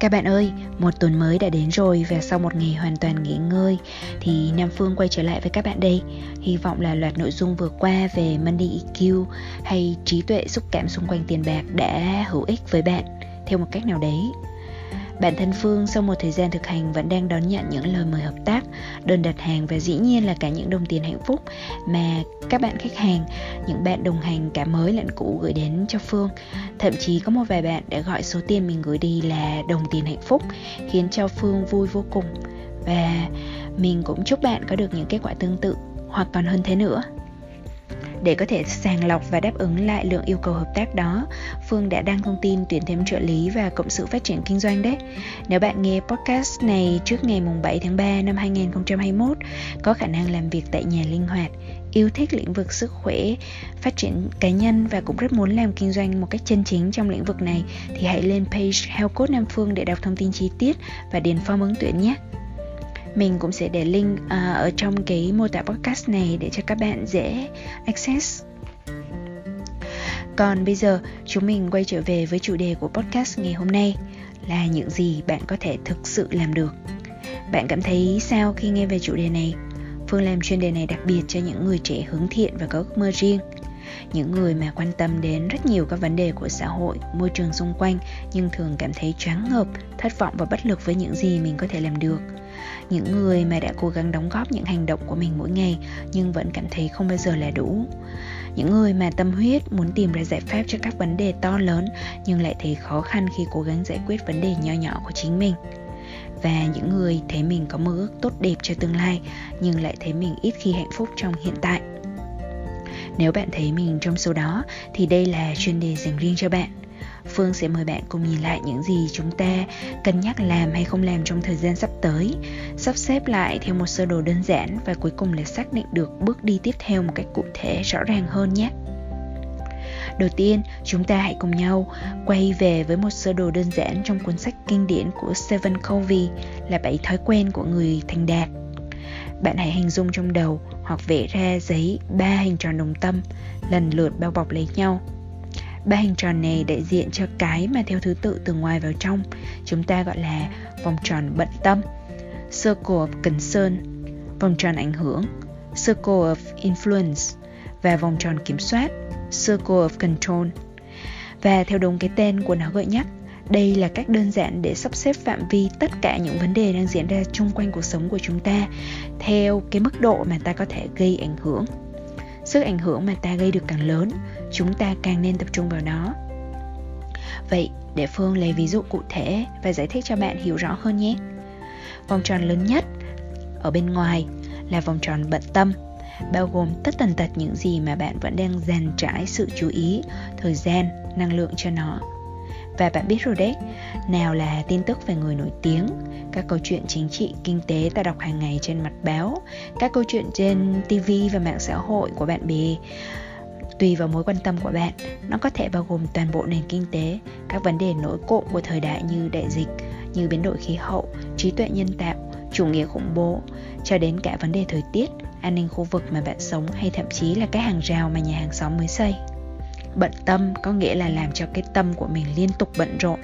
Các bạn ơi, một tuần mới đã đến rồi và sau một ngày hoàn toàn nghỉ ngơi thì Nam Phương quay trở lại với các bạn đây. Hy vọng là loạt nội dung vừa qua về Money EQ hay trí tuệ xúc cảm xung quanh tiền bạc đã hữu ích với bạn theo một cách nào đấy Bản thân Phương sau một thời gian thực hành vẫn đang đón nhận những lời mời hợp tác, đơn đặt hàng và dĩ nhiên là cả những đồng tiền hạnh phúc mà các bạn khách hàng, những bạn đồng hành cả mới lẫn cũ gửi đến cho Phương. Thậm chí có một vài bạn đã gọi số tiền mình gửi đi là đồng tiền hạnh phúc, khiến cho Phương vui vô cùng. Và mình cũng chúc bạn có được những kết quả tương tự hoặc còn hơn thế nữa. Để có thể sàng lọc và đáp ứng lại lượng yêu cầu hợp tác đó, Phương đã đăng thông tin tuyển thêm trợ lý và cộng sự phát triển kinh doanh đấy. Nếu bạn nghe podcast này trước ngày 7 tháng 3 năm 2021, có khả năng làm việc tại nhà linh hoạt, yêu thích lĩnh vực sức khỏe, phát triển cá nhân và cũng rất muốn làm kinh doanh một cách chân chính trong lĩnh vực này thì hãy lên page Health Code Nam Phương để đọc thông tin chi tiết và điền form ứng tuyển nhé mình cũng sẽ để link uh, ở trong cái mô tả podcast này để cho các bạn dễ access. Còn bây giờ chúng mình quay trở về với chủ đề của podcast ngày hôm nay là những gì bạn có thể thực sự làm được. Bạn cảm thấy sao khi nghe về chủ đề này? Phương làm chuyên đề này đặc biệt cho những người trẻ hướng thiện và có ước mơ riêng những người mà quan tâm đến rất nhiều các vấn đề của xã hội, môi trường xung quanh, nhưng thường cảm thấy choáng ngợp, thất vọng và bất lực với những gì mình có thể làm được. Những người mà đã cố gắng đóng góp những hành động của mình mỗi ngày, nhưng vẫn cảm thấy không bao giờ là đủ. Những người mà tâm huyết muốn tìm ra giải pháp cho các vấn đề to lớn, nhưng lại thấy khó khăn khi cố gắng giải quyết vấn đề nho nhỏ của chính mình. Và những người thấy mình có mơ ước tốt đẹp cho tương lai, nhưng lại thấy mình ít khi hạnh phúc trong hiện tại nếu bạn thấy mình trong số đó thì đây là chuyên đề dành riêng cho bạn Phương sẽ mời bạn cùng nhìn lại những gì chúng ta cân nhắc làm hay không làm trong thời gian sắp tới, sắp xếp lại theo một sơ đồ đơn giản và cuối cùng là xác định được bước đi tiếp theo một cách cụ thể rõ ràng hơn nhé. Đầu tiên, chúng ta hãy cùng nhau quay về với một sơ đồ đơn giản trong cuốn sách kinh điển của Stephen Covey là bảy thói quen của người thành đạt. Bạn hãy hình dung trong đầu hoặc vẽ ra giấy ba hình tròn đồng tâm, lần lượt bao bọc lấy nhau. Ba hình tròn này đại diện cho cái mà theo thứ tự từ ngoài vào trong, Chúng ta gọi là vòng tròn bận tâm, Circle of Concern, Vòng tròn ảnh hưởng, Circle of Influence Và vòng tròn kiểm soát, Circle of Control. Và theo đúng cái tên của nó gợi nhắc đây là cách đơn giản để sắp xếp phạm vi tất cả những vấn đề đang diễn ra chung quanh cuộc sống của chúng ta theo cái mức độ mà ta có thể gây ảnh hưởng. Sức ảnh hưởng mà ta gây được càng lớn, chúng ta càng nên tập trung vào nó. Vậy, để phương lấy ví dụ cụ thể và giải thích cho bạn hiểu rõ hơn nhé. Vòng tròn lớn nhất ở bên ngoài là vòng tròn bận tâm, bao gồm tất tần tật những gì mà bạn vẫn đang dàn trải sự chú ý, thời gian, năng lượng cho nó và bạn biết rồi đấy, nào là tin tức về người nổi tiếng, các câu chuyện chính trị, kinh tế ta đọc hàng ngày trên mặt báo, các câu chuyện trên TV và mạng xã hội của bạn bè. Tùy vào mối quan tâm của bạn, nó có thể bao gồm toàn bộ nền kinh tế, các vấn đề nổi cộm của thời đại như đại dịch, như biến đổi khí hậu, trí tuệ nhân tạo, chủ nghĩa khủng bố, cho đến cả vấn đề thời tiết, an ninh khu vực mà bạn sống hay thậm chí là cái hàng rào mà nhà hàng xóm mới xây bận tâm, có nghĩa là làm cho cái tâm của mình liên tục bận rộn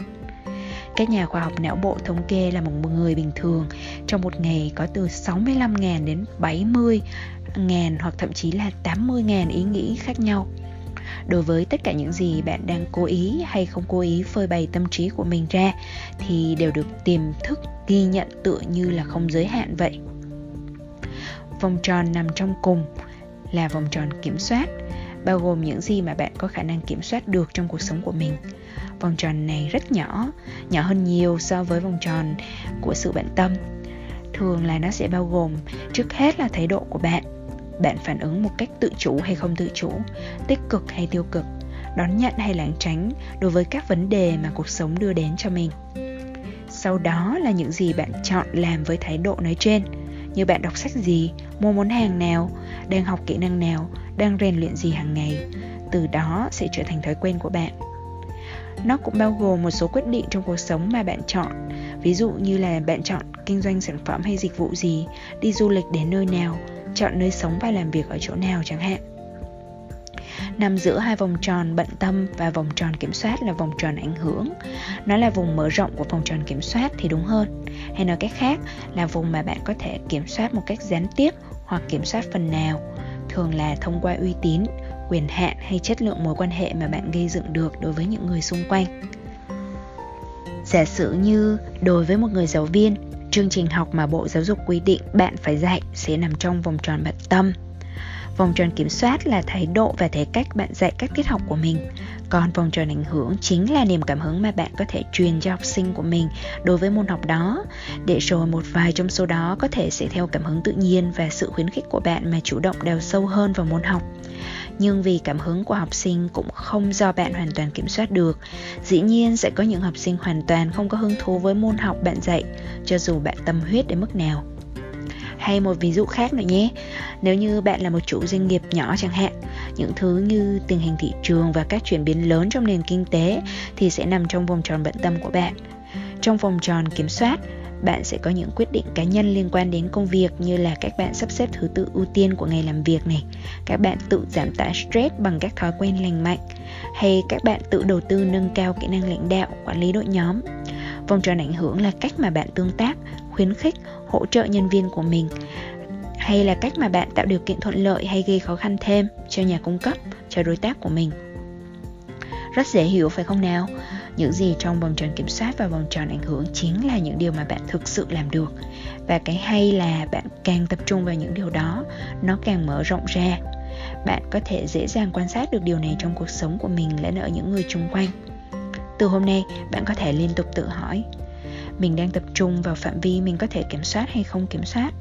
các nhà khoa học não bộ thống kê là một người bình thường, trong một ngày có từ 65.000 đến 70.000 hoặc thậm chí là 80.000 ý nghĩ khác nhau. Đối với tất cả những gì bạn đang cố ý hay không cố ý phơi bày tâm trí của mình ra, thì đều được tiềm thức ghi nhận tựa như là không giới hạn vậy. Vòng tròn nằm trong cùng là vòng tròn kiểm soát bao gồm những gì mà bạn có khả năng kiểm soát được trong cuộc sống của mình. Vòng tròn này rất nhỏ nhỏ hơn nhiều so với vòng tròn của sự bận tâm. Thường là nó sẽ bao gồm, trước hết là thái độ của bạn. Bạn phản ứng một cách tự chủ hay không tự chủ, tích cực hay tiêu cực, đón nhận hay lảng tránh đối với các vấn đề mà cuộc sống đưa đến cho mình. Sau đó là những gì bạn chọn làm với thái độ nói trên như bạn đọc sách gì, mua món hàng nào, đang học kỹ năng nào, đang rèn luyện gì hàng ngày, từ đó sẽ trở thành thói quen của bạn. Nó cũng bao gồm một số quyết định trong cuộc sống mà bạn chọn. Ví dụ như là bạn chọn kinh doanh sản phẩm hay dịch vụ gì, đi du lịch đến nơi nào, chọn nơi sống và làm việc ở chỗ nào chẳng hạn nằm giữa hai vòng tròn bận tâm và vòng tròn kiểm soát là vòng tròn ảnh hưởng. Nó là vùng mở rộng của vòng tròn kiểm soát thì đúng hơn. Hay nói cách khác là vùng mà bạn có thể kiểm soát một cách gián tiếp hoặc kiểm soát phần nào, thường là thông qua uy tín, quyền hạn hay chất lượng mối quan hệ mà bạn gây dựng được đối với những người xung quanh. Giả sử như đối với một người giáo viên, chương trình học mà bộ giáo dục quy định bạn phải dạy sẽ nằm trong vòng tròn bận tâm vòng tròn kiểm soát là thái độ và thể cách bạn dạy các tiết học của mình. Còn vòng tròn ảnh hưởng chính là niềm cảm hứng mà bạn có thể truyền cho học sinh của mình đối với môn học đó. Để rồi một vài trong số đó có thể sẽ theo cảm hứng tự nhiên và sự khuyến khích của bạn mà chủ động đào sâu hơn vào môn học. Nhưng vì cảm hứng của học sinh cũng không do bạn hoàn toàn kiểm soát được, dĩ nhiên sẽ có những học sinh hoàn toàn không có hứng thú với môn học bạn dạy, cho dù bạn tâm huyết đến mức nào hay một ví dụ khác nữa nhé. Nếu như bạn là một chủ doanh nghiệp nhỏ chẳng hạn, những thứ như tình hình thị trường và các chuyển biến lớn trong nền kinh tế thì sẽ nằm trong vòng tròn bận tâm của bạn. Trong vòng tròn kiểm soát, bạn sẽ có những quyết định cá nhân liên quan đến công việc như là các bạn sắp xếp thứ tự ưu tiên của ngày làm việc này, các bạn tự giảm tải stress bằng các thói quen lành mạnh, hay các bạn tự đầu tư nâng cao kỹ năng lãnh đạo, quản lý đội nhóm. Vòng tròn ảnh hưởng là cách mà bạn tương tác khuyến khích, hỗ trợ nhân viên của mình. Hay là cách mà bạn tạo điều kiện thuận lợi hay gây khó khăn thêm cho nhà cung cấp, cho đối tác của mình. Rất dễ hiểu, phải không nào? Những gì trong vòng tròn kiểm soát và vòng tròn ảnh hưởng chính là những điều mà bạn thực sự làm được. Và cái hay là bạn càng tập trung vào những điều đó, nó càng mở rộng ra. Bạn có thể dễ dàng quan sát được điều này trong cuộc sống của mình lẫn ở những người chung quanh. Từ hôm nay, bạn có thể liên tục tự hỏi mình đang tập trung vào phạm vi mình có thể kiểm soát hay không kiểm soát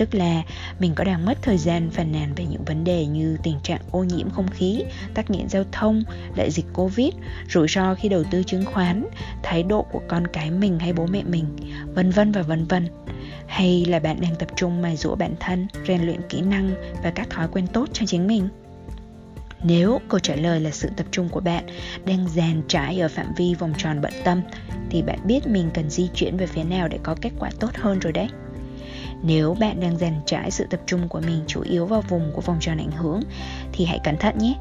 tức là mình có đang mất thời gian phàn nàn về những vấn đề như tình trạng ô nhiễm không khí, tắc nghẽn giao thông, đại dịch Covid, rủi ro khi đầu tư chứng khoán, thái độ của con cái mình hay bố mẹ mình, vân vân và vân vân. Hay là bạn đang tập trung mài dũa bản thân, rèn luyện kỹ năng và các thói quen tốt cho chính mình? Nếu câu trả lời là sự tập trung của bạn đang dàn trải ở phạm vi vòng tròn bận tâm thì bạn biết mình cần di chuyển về phía nào để có kết quả tốt hơn rồi đấy. Nếu bạn đang dàn trải sự tập trung của mình chủ yếu vào vùng của vòng tròn ảnh hưởng thì hãy cẩn thận nhé.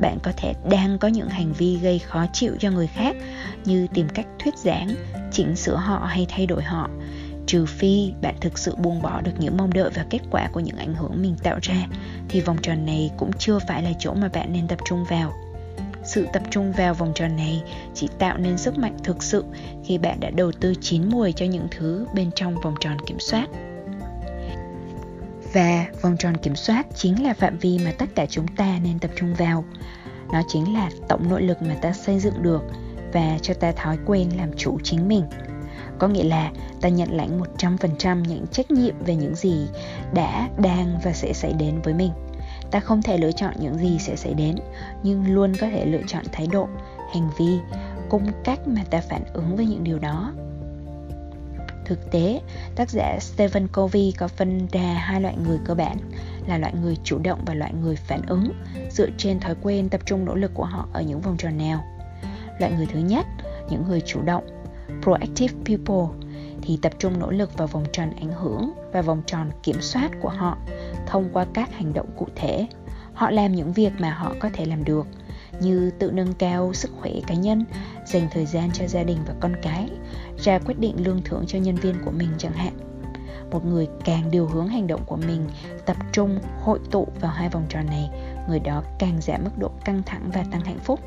Bạn có thể đang có những hành vi gây khó chịu cho người khác như tìm cách thuyết giảng, chỉnh sửa họ hay thay đổi họ trừ phi bạn thực sự buông bỏ được những mong đợi và kết quả của những ảnh hưởng mình tạo ra, thì vòng tròn này cũng chưa phải là chỗ mà bạn nên tập trung vào. Sự tập trung vào vòng tròn này chỉ tạo nên sức mạnh thực sự khi bạn đã đầu tư chín mùi cho những thứ bên trong vòng tròn kiểm soát. Và vòng tròn kiểm soát chính là phạm vi mà tất cả chúng ta nên tập trung vào. Nó chính là tổng nội lực mà ta xây dựng được và cho ta thói quen làm chủ chính mình có nghĩa là ta nhận lãnh 100% những trách nhiệm về những gì đã, đang và sẽ xảy đến với mình. Ta không thể lựa chọn những gì sẽ xảy đến, nhưng luôn có thể lựa chọn thái độ, hành vi, cung cách mà ta phản ứng với những điều đó. Thực tế, tác giả Stephen Covey có phân ra hai loại người cơ bản là loại người chủ động và loại người phản ứng dựa trên thói quen tập trung nỗ lực của họ ở những vòng tròn nào. Loại người thứ nhất, những người chủ động proactive people thì tập trung nỗ lực vào vòng tròn ảnh hưởng và vòng tròn kiểm soát của họ thông qua các hành động cụ thể. Họ làm những việc mà họ có thể làm được, như tự nâng cao sức khỏe cá nhân, dành thời gian cho gia đình và con cái, ra quyết định lương thưởng cho nhân viên của mình chẳng hạn. Một người càng điều hướng hành động của mình, tập trung, hội tụ vào hai vòng tròn này, người đó càng giảm mức độ căng thẳng và tăng hạnh phúc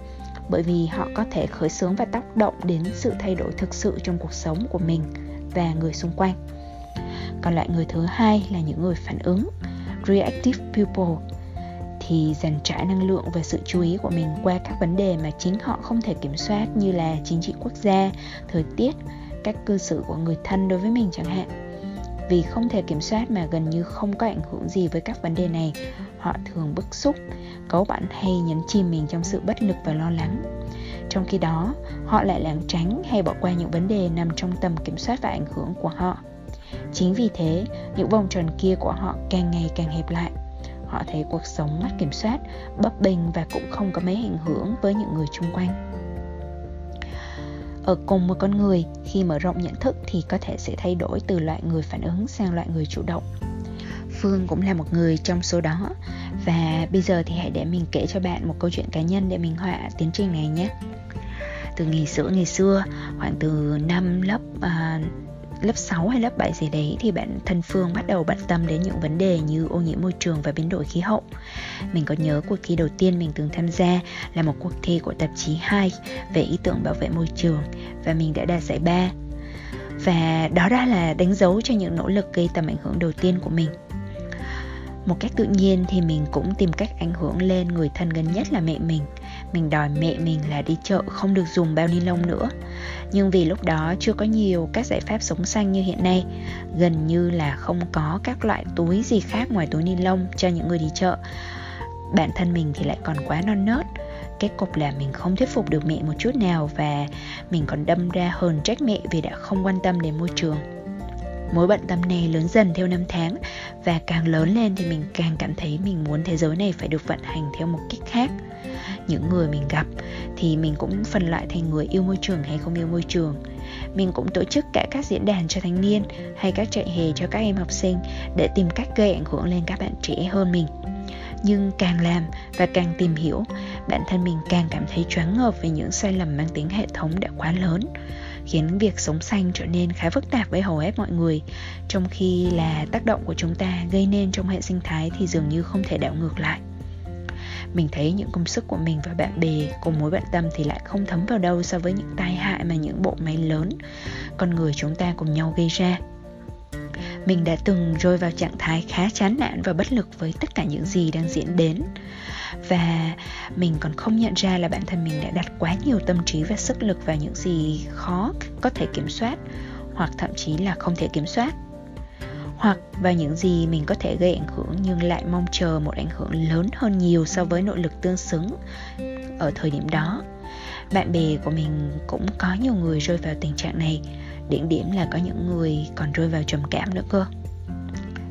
bởi vì họ có thể khởi xướng và tác động đến sự thay đổi thực sự trong cuộc sống của mình và người xung quanh. Còn lại người thứ hai là những người phản ứng, reactive people, thì dành trả năng lượng và sự chú ý của mình qua các vấn đề mà chính họ không thể kiểm soát như là chính trị quốc gia, thời tiết cách cư xử của người thân đối với mình chẳng hạn vì không thể kiểm soát mà gần như không có ảnh hưởng gì với các vấn đề này. Họ thường bức xúc, cấu bản hay nhấn chìm mình trong sự bất lực và lo lắng. Trong khi đó, họ lại lảng tránh hay bỏ qua những vấn đề nằm trong tầm kiểm soát và ảnh hưởng của họ. Chính vì thế, những vòng tròn kia của họ càng ngày càng hẹp lại. Họ thấy cuộc sống mất kiểm soát, bấp bênh và cũng không có mấy ảnh hưởng với những người chung quanh ở cùng một con người khi mở rộng nhận thức thì có thể sẽ thay đổi từ loại người phản ứng sang loại người chủ động. Phương cũng là một người trong số đó. Và bây giờ thì hãy để mình kể cho bạn một câu chuyện cá nhân để mình họa tiến trình này nhé. Từ ngày xưa ngày xưa khoảng từ năm lớp uh, lớp 6 hay lớp 7 gì đấy thì bạn thân Phương bắt đầu bận tâm đến những vấn đề như ô nhiễm môi trường và biến đổi khí hậu. Mình có nhớ cuộc thi đầu tiên mình từng tham gia là một cuộc thi của tạp chí 2 về ý tưởng bảo vệ môi trường và mình đã đạt giải ba. Và đó đã là đánh dấu cho những nỗ lực gây tầm ảnh hưởng đầu tiên của mình một cách tự nhiên thì mình cũng tìm cách ảnh hưởng lên người thân gần nhất là mẹ mình mình đòi mẹ mình là đi chợ không được dùng bao ni lông nữa. Nhưng vì lúc đó chưa có nhiều các giải pháp sống xanh như hiện nay, gần như là không có các loại túi gì khác ngoài túi ni lông cho những người đi chợ. Bản thân mình thì lại còn quá non nớt, kết cục là mình không thuyết phục được mẹ một chút nào và mình còn đâm ra hờn trách mẹ vì đã không quan tâm đến môi trường. Mối bận tâm này lớn dần theo năm tháng và càng lớn lên thì mình càng cảm thấy mình muốn thế giới này phải được vận hành theo một cách khác những người mình gặp, thì mình cũng phân loại thành người yêu môi trường hay không yêu môi trường. Mình cũng tổ chức cả các diễn đàn cho thanh niên hay các trại hè cho các em học sinh để tìm cách gây ảnh hưởng lên các bạn trẻ hơn mình. Nhưng càng làm và càng tìm hiểu, bản thân mình càng cảm thấy choáng ngợp về những sai lầm mang tính hệ thống đã quá lớn, khiến việc sống xanh trở nên khá phức tạp với hầu hết mọi người. Trong khi là tác động của chúng ta gây nên trong hệ sinh thái thì dường như không thể đảo ngược lại mình thấy những công sức của mình và bạn bè cùng mối bận tâm thì lại không thấm vào đâu so với những tai hại mà những bộ máy lớn, con người chúng ta cùng nhau gây ra. Mình đã từng rơi vào trạng thái khá chán nản và bất lực với tất cả những gì đang diễn đến. Và mình còn không nhận ra là bản thân mình đã đặt quá nhiều tâm trí và sức lực vào những gì khó có thể kiểm soát, hoặc thậm chí là không thể kiểm soát hoặc vào những gì mình có thể gây ảnh hưởng nhưng lại mong chờ một ảnh hưởng lớn hơn nhiều so với nội lực tương xứng ở thời điểm đó. Bạn bè của mình cũng có nhiều người rơi vào tình trạng này. Điển điểm là có những người còn rơi vào trầm cảm nữa cơ.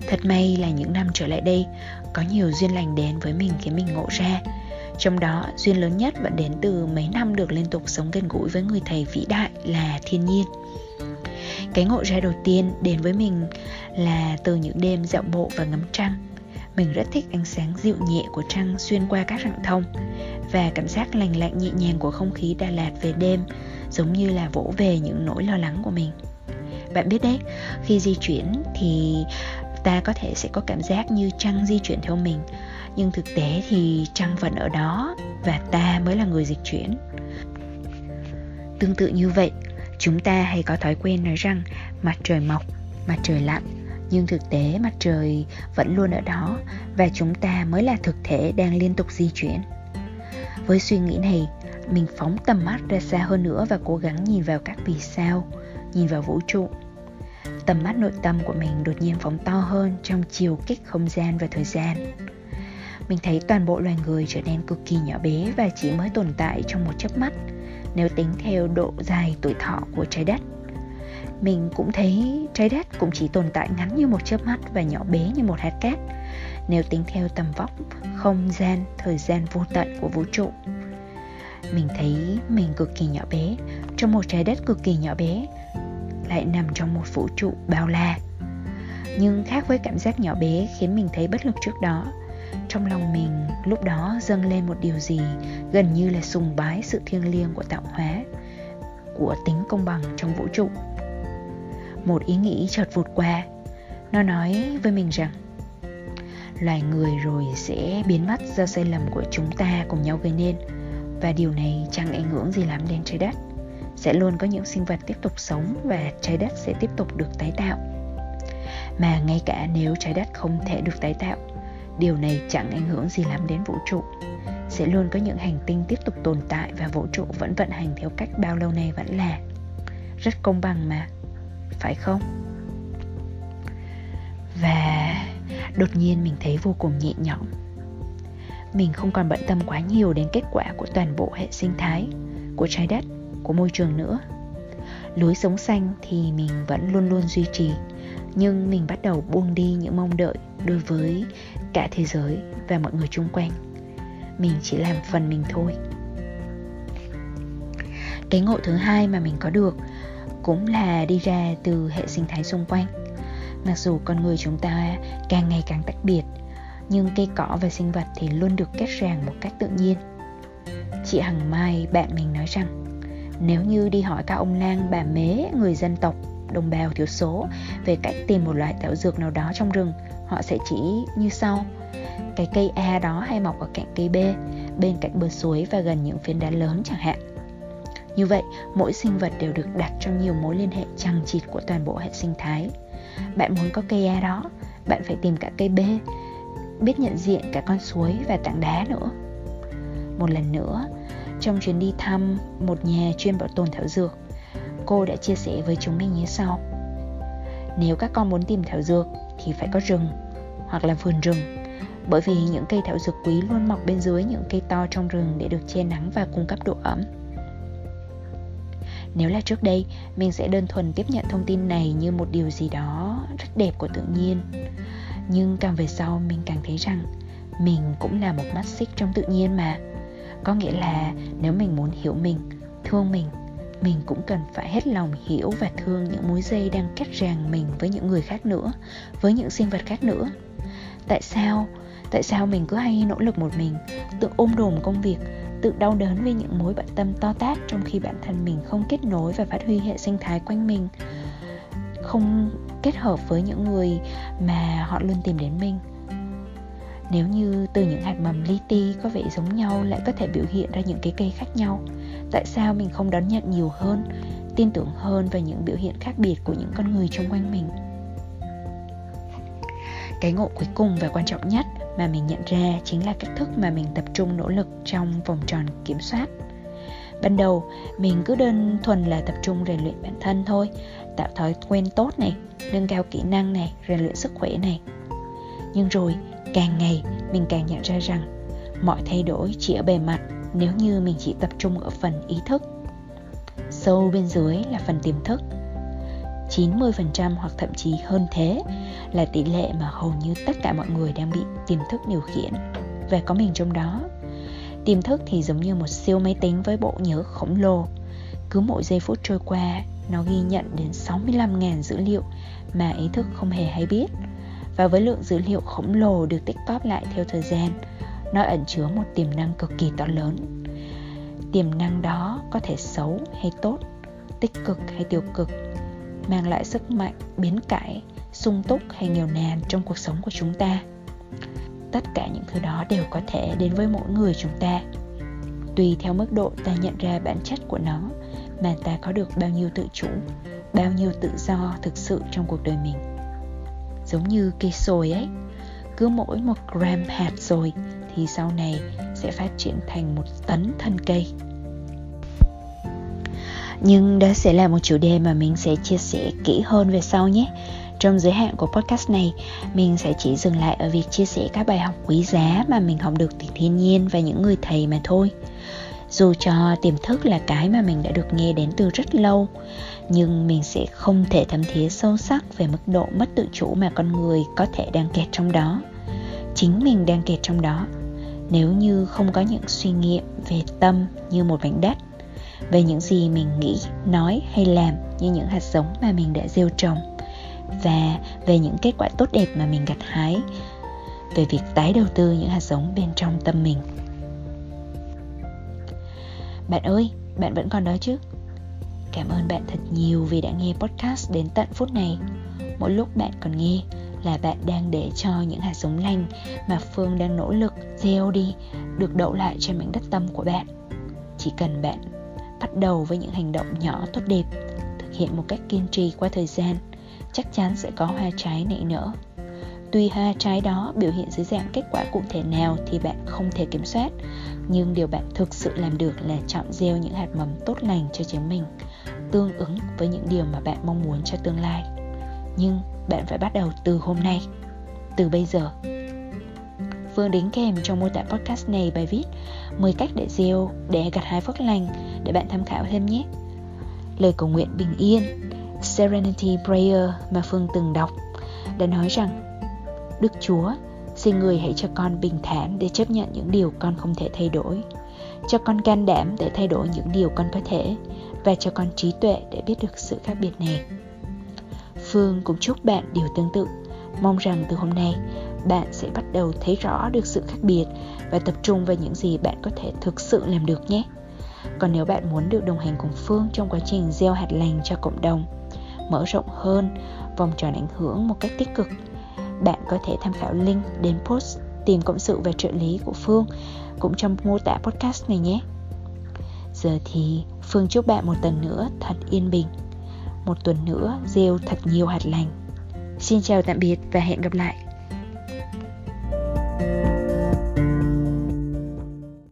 Thật may là những năm trở lại đây, có nhiều duyên lành đến với mình khiến mình ngộ ra. Trong đó, duyên lớn nhất vẫn đến từ mấy năm được liên tục sống gần gũi với người thầy vĩ đại là thiên nhiên cái ngộ ra đầu tiên đến với mình là từ những đêm dạo bộ và ngắm trăng. Mình rất thích ánh sáng dịu nhẹ của trăng xuyên qua các rặng thông và cảm giác lành lạnh nhẹ nhàng của không khí Đà Lạt về đêm, giống như là vỗ về những nỗi lo lắng của mình. Bạn biết đấy, khi di chuyển thì ta có thể sẽ có cảm giác như trăng di chuyển theo mình. Nhưng thực tế thì trăng vẫn ở đó và ta mới là người dịch chuyển. Tương tự như vậy chúng ta hay có thói quen nói rằng mặt trời mọc, mặt trời lặn, nhưng thực tế mặt trời vẫn luôn ở đó và chúng ta mới là thực thể đang liên tục di chuyển. Với suy nghĩ này, mình phóng tầm mắt ra xa hơn nữa và cố gắng nhìn vào các vì sao, nhìn vào vũ trụ. Tầm mắt nội tâm của mình đột nhiên phóng to hơn trong chiều kích không gian và thời gian. Mình thấy toàn bộ loài người trở nên cực kỳ nhỏ bé và chỉ mới tồn tại trong một chớp mắt nếu tính theo độ dài tuổi thọ của trái đất. Mình cũng thấy trái đất cũng chỉ tồn tại ngắn như một chớp mắt và nhỏ bé như một hạt cát. Nếu tính theo tầm vóc, không gian, thời gian vô tận của vũ trụ. Mình thấy mình cực kỳ nhỏ bé, trong một trái đất cực kỳ nhỏ bé, lại nằm trong một vũ trụ bao la. Nhưng khác với cảm giác nhỏ bé khiến mình thấy bất lực trước đó trong lòng mình, lúc đó dâng lên một điều gì gần như là sùng bái sự thiêng liêng của tạo hóa, của tính công bằng trong vũ trụ. Một ý nghĩ chợt vụt qua. Nó nói với mình rằng, loài người rồi sẽ biến mất do sai lầm của chúng ta cùng nhau gây nên, và điều này chẳng ảnh hưởng gì lắm đến trái đất. Sẽ luôn có những sinh vật tiếp tục sống và trái đất sẽ tiếp tục được tái tạo. Mà ngay cả nếu trái đất không thể được tái tạo điều này chẳng ảnh hưởng gì lắm đến vũ trụ. Sẽ luôn có những hành tinh tiếp tục tồn tại và vũ trụ vẫn vận hành theo cách bao lâu nay vẫn là rất công bằng mà. Phải không? Và đột nhiên mình thấy vô cùng nhẹ nhõm. Mình không còn bận tâm quá nhiều đến kết quả của toàn bộ hệ sinh thái, của trái đất, của môi trường nữa. Lối sống xanh thì mình vẫn luôn luôn duy trì, nhưng mình bắt đầu buông đi những mong đợi đối với cả thế giới và mọi người chung quanh. Mình chỉ làm phần mình thôi. Cái ngộ thứ hai mà mình có được cũng là đi ra từ hệ sinh thái xung quanh. Mặc dù con người chúng ta càng ngày càng tách biệt nhưng cây cỏ và sinh vật thì luôn được kết ràng một cách tự nhiên. Chị Hằng Mai, bạn mình nói rằng, nếu như đi hỏi các ông lang bà mế người dân tộc đồng bào thiểu số về cách tìm một loại thảo dược nào đó trong rừng, họ sẽ chỉ như sau. Cái cây A đó hay mọc ở cạnh cây B, bên cạnh bờ suối và gần những phiến đá lớn chẳng hạn. Như vậy, mỗi sinh vật đều được đặt trong nhiều mối liên hệ chằng chịt của toàn bộ hệ sinh thái. Bạn muốn có cây A đó, bạn phải tìm cả cây B, biết nhận diện cả con suối và tảng đá nữa một lần nữa trong chuyến đi thăm một nhà chuyên bảo tồn thảo dược cô đã chia sẻ với chúng mình như sau. Nếu các con muốn tìm thảo dược thì phải có rừng hoặc là vườn rừng, bởi vì những cây thảo dược quý luôn mọc bên dưới những cây to trong rừng để được che nắng và cung cấp độ ẩm. Nếu là trước đây, mình sẽ đơn thuần tiếp nhận thông tin này như một điều gì đó rất đẹp của tự nhiên. Nhưng càng về sau, mình càng thấy rằng mình cũng là một mắt xích trong tự nhiên mà. Có nghĩa là nếu mình muốn hiểu mình, thương mình mình cũng cần phải hết lòng hiểu và thương những mối dây đang kết ràng mình với những người khác nữa, với những sinh vật khác nữa. Tại sao tại sao mình cứ hay nỗ lực một mình, tự ôm đồm công việc, tự đau đớn với những mối bận tâm to tát trong khi bản thân mình không kết nối và phát huy hệ sinh thái quanh mình, không kết hợp với những người mà họ luôn tìm đến mình? Nếu như từ những hạt mầm li ti có vẻ giống nhau lại có thể biểu hiện ra những cái cây khác nhau tại sao mình không đón nhận nhiều hơn, tin tưởng hơn vào những biểu hiện khác biệt của những con người xung quanh mình? Cái ngộ cuối cùng và quan trọng nhất mà mình nhận ra chính là cách thức mà mình tập trung nỗ lực trong vòng tròn kiểm soát. Ban đầu, mình cứ đơn thuần là tập trung rèn luyện bản thân thôi, tạo thói quen tốt này, nâng cao kỹ năng này, rèn luyện sức khỏe này. Nhưng rồi, càng ngày, mình càng nhận ra rằng mọi thay đổi chỉ ở bề mặt nếu như mình chỉ tập trung ở phần ý thức sâu bên dưới là phần tiềm thức 90% hoặc thậm chí hơn thế là tỷ lệ mà hầu như tất cả mọi người đang bị tiềm thức điều khiển và có mình trong đó. Tiềm thức thì giống như một siêu máy tính với bộ nhớ khổng lồ. Cứ mỗi giây phút trôi qua, nó ghi nhận đến 65.000 dữ liệu mà ý thức không hề hay biết. Và với lượng dữ liệu khổng lồ được tích góp lại theo thời gian, nó ẩn chứa một tiềm năng cực kỳ to lớn. Tiềm năng đó có thể xấu hay tốt, tích cực hay tiêu cực, mang lại sức mạnh, biến cải, sung túc hay nghèo nàn trong cuộc sống của chúng ta. Tất cả những thứ đó đều có thể đến với mỗi người chúng ta. Tùy theo mức độ ta nhận ra bản chất của nó mà ta có được bao nhiêu tự chủ bao nhiêu tự do thực sự trong cuộc đời mình giống như cây sồi ấy cứ mỗi một gram hạt rồi thì sau này sẽ phát triển thành một tấn thân cây. Nhưng đó sẽ là một chủ đề mà mình sẽ chia sẻ kỹ hơn về sau nhé. Trong giới hạn của podcast này, mình sẽ chỉ dừng lại ở việc chia sẻ các bài học quý giá mà mình học được từ thiên nhiên và những người thầy mà thôi. Dù cho tiềm thức là cái mà mình đã được nghe đến từ rất lâu, nhưng mình sẽ không thể thấm thía sâu sắc về mức độ mất tự chủ mà con người có thể đang kẹt trong đó. Chính mình đang kẹt trong đó nếu như không có những suy nghiệm về tâm như một mảnh đất về những gì mình nghĩ nói hay làm như những hạt giống mà mình đã gieo trồng và về những kết quả tốt đẹp mà mình gặt hái về việc tái đầu tư những hạt giống bên trong tâm mình bạn ơi, bạn vẫn còn đó chứ? Cảm ơn bạn thật nhiều vì đã nghe podcast đến tận phút này. Mỗi lúc bạn còn nghe là bạn đang để cho những hạt giống lành mà Phương đang nỗ lực gieo đi được đậu lại trên mảnh đất tâm của bạn. Chỉ cần bạn bắt đầu với những hành động nhỏ tốt đẹp, thực hiện một cách kiên trì qua thời gian, chắc chắn sẽ có hoa trái nảy nở. Tuy hoa trái đó biểu hiện dưới dạng kết quả cụ thể nào thì bạn không thể kiểm soát, nhưng điều bạn thực sự làm được là chọn gieo những hạt mầm tốt lành cho chính mình tương ứng với những điều mà bạn mong muốn cho tương lai nhưng bạn phải bắt đầu từ hôm nay, từ bây giờ. Phương đính kèm trong mô tả podcast này bài viết 10 cách để gieo, để gặt hái phước lành, để bạn tham khảo thêm nhé. Lời cầu nguyện bình yên, Serenity Prayer mà Phương từng đọc, đã nói rằng, Đức Chúa, xin người hãy cho con bình thản để chấp nhận những điều con không thể thay đổi. Cho con can đảm để thay đổi những điều con có thể và cho con trí tuệ để biết được sự khác biệt này phương cũng chúc bạn điều tương tự mong rằng từ hôm nay, bạn sẽ bắt đầu thấy rõ được sự khác biệt và tập trung vào những gì bạn có thể thực sự làm được nhé còn nếu bạn muốn được đồng hành cùng phương trong quá trình gieo hạt lành cho cộng đồng, mở rộng hơn, vòng tròn ảnh hưởng một cách tích cực, bạn có thể tham khảo link đến post tìm cộng sự và trợ lý của Phương cũng trong mô tả podcast này nhé. Giờ thì Phương chúc bạn một tuần nữa thật yên bình. Một tuần nữa gieo thật nhiều hạt lành. Xin chào tạm biệt và hẹn gặp lại.